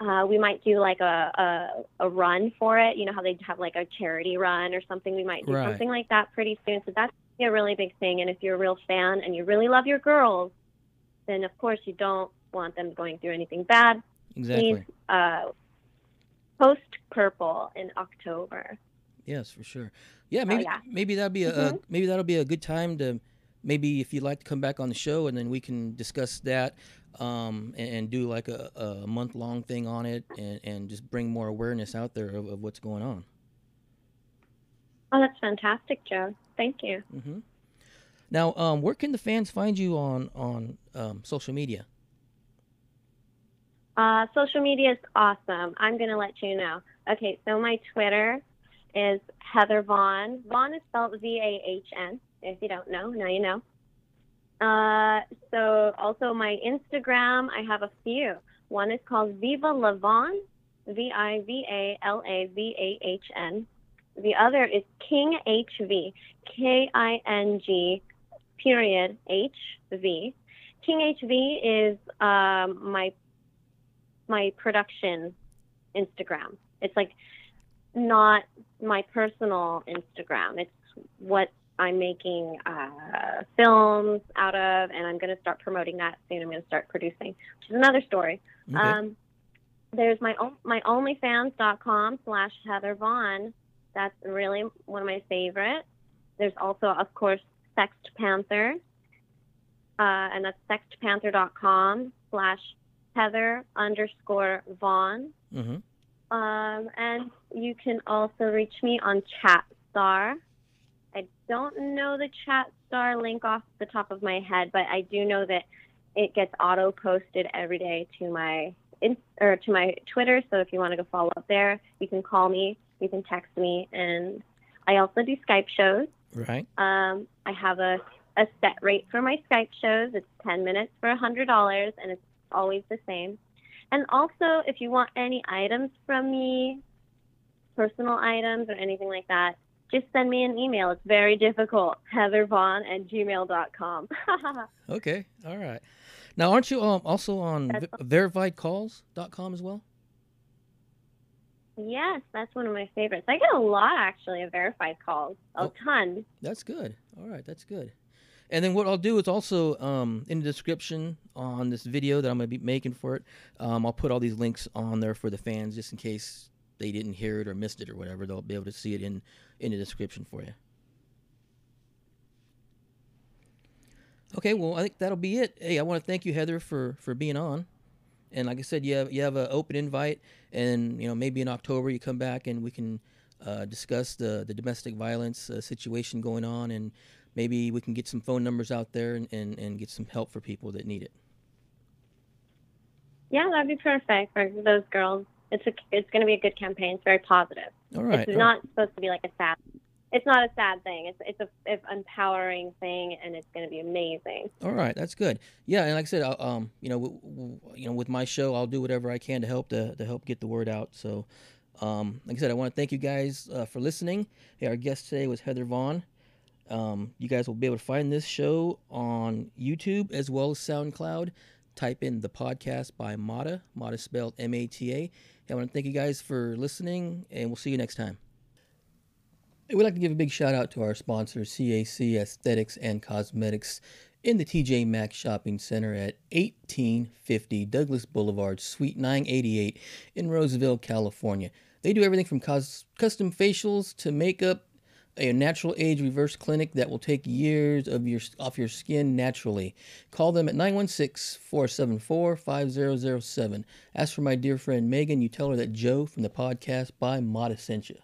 Speaker 2: uh, we might do like a, a, a run for it. You know how they have like a charity run or something. We might do right. something like that pretty soon. So that's a really big thing. And if you're a real fan and you really love your girls, then of course you don't want them going through anything bad.
Speaker 1: Exactly. Please,
Speaker 2: uh, post purple in October.
Speaker 1: Yes, for sure. Yeah, maybe oh, yeah. maybe that'll be a, mm-hmm. a maybe that'll be a good time to maybe if you'd like to come back on the show and then we can discuss that um, and, and do like a, a month long thing on it and, and just bring more awareness out there of, of what's going on.
Speaker 2: Oh, that's fantastic, Joe. Thank you.
Speaker 1: hmm Now, um, where can the fans find you on on um, social media?
Speaker 2: Uh, social media is awesome. I'm going to let you know. Okay, so my Twitter is Heather Vahn. Vahn is spelled V A H N. If you don't know, now you know. Uh, so also my Instagram, I have a few. One is called Viva Lavon, V I V A L A V A H N. The other is King HV, K I N G, period H V. King HV is um, my my production Instagram. It's like not my personal Instagram. It's what I'm making uh, films out of, and I'm going to start promoting that soon. I'm going to start producing, which is another story.
Speaker 1: Okay.
Speaker 2: Um, there's my my OnlyFans.com slash Heather Vahn. That's really one of my favorites. There's also, of course, Sext Panther, uh, and that's sextpanther.com slash Heather underscore Vahn.
Speaker 1: hmm
Speaker 2: Um, and you can also reach me on Chatstar. I don't know the chat star link off the top of my head, but I do know that it gets auto posted every day to my or to my Twitter. So if you want to go follow up there, you can call me, you can text me, and I also do Skype shows.
Speaker 1: Right.
Speaker 2: Um, I have a, a set rate for my Skype shows. It's 10 minutes for a $100, and it's always the same. And also, if you want any items from me, personal items or anything like that, just send me an email. It's very difficult. HeatherVahn at gmail.com.
Speaker 1: Okay. All right. Now, aren't you um, also on
Speaker 2: That's-
Speaker 1: v- verifiedcalls.com as well?
Speaker 2: yes, that's one of my favorites. I get a lot, actually, of verified calls. A
Speaker 1: Oh.
Speaker 2: ton.
Speaker 1: That's good. All right, that's good. And then what I'll do is also um, in the description on this video that I'm going to be making for it, um, I'll put all these links on there for the fans just in case they didn't hear it or missed it or whatever. They'll be able to see it in in the description for you. Okay, well I think that'll be it. Hey, I want to thank you, Heather, for for being on. And like I said, you have you have an open invite, and you know maybe in October you come back and we can uh, discuss the the domestic violence uh, situation going on, and maybe we can get some phone numbers out there and, and, and get some help for people that need it.
Speaker 2: Yeah, that'd be perfect for those girls. It's a, it's going to be a good campaign. It's very positive.
Speaker 1: All right.
Speaker 2: it's
Speaker 1: all
Speaker 2: not supposed to be like a sad. It's not a sad thing. It's it's a it's empowering thing, and it's going to be amazing.
Speaker 1: All right, that's good. Yeah, and like I said, I'll, um, you know, w- w- you know, with my show, I'll do whatever I can to help to, to help get the word out. So, um, like I said, I want to thank you guys uh, for listening. Hey, our guest today was Heather Vahn. Um, you guys will be able to find this show on YouTube as well as SoundCloud. Type in the podcast by Mata, Mata spelled M A T A. I want to thank you guys for listening, and we'll see you next time. We'd like to give a big shout out to our sponsor, CAC Aesthetics and Cosmetics, in the TJ Maxx Shopping Center at 1850 Douglas Boulevard, Suite 988 in Roseville, California. They do everything from cos- custom facials to makeup, a natural age reverse clinic that will take years of your off your skin naturally. Call them at 916-474-5007. Ask for my dear friend Megan. You tell her that Joe from the podcast by Mata sent you.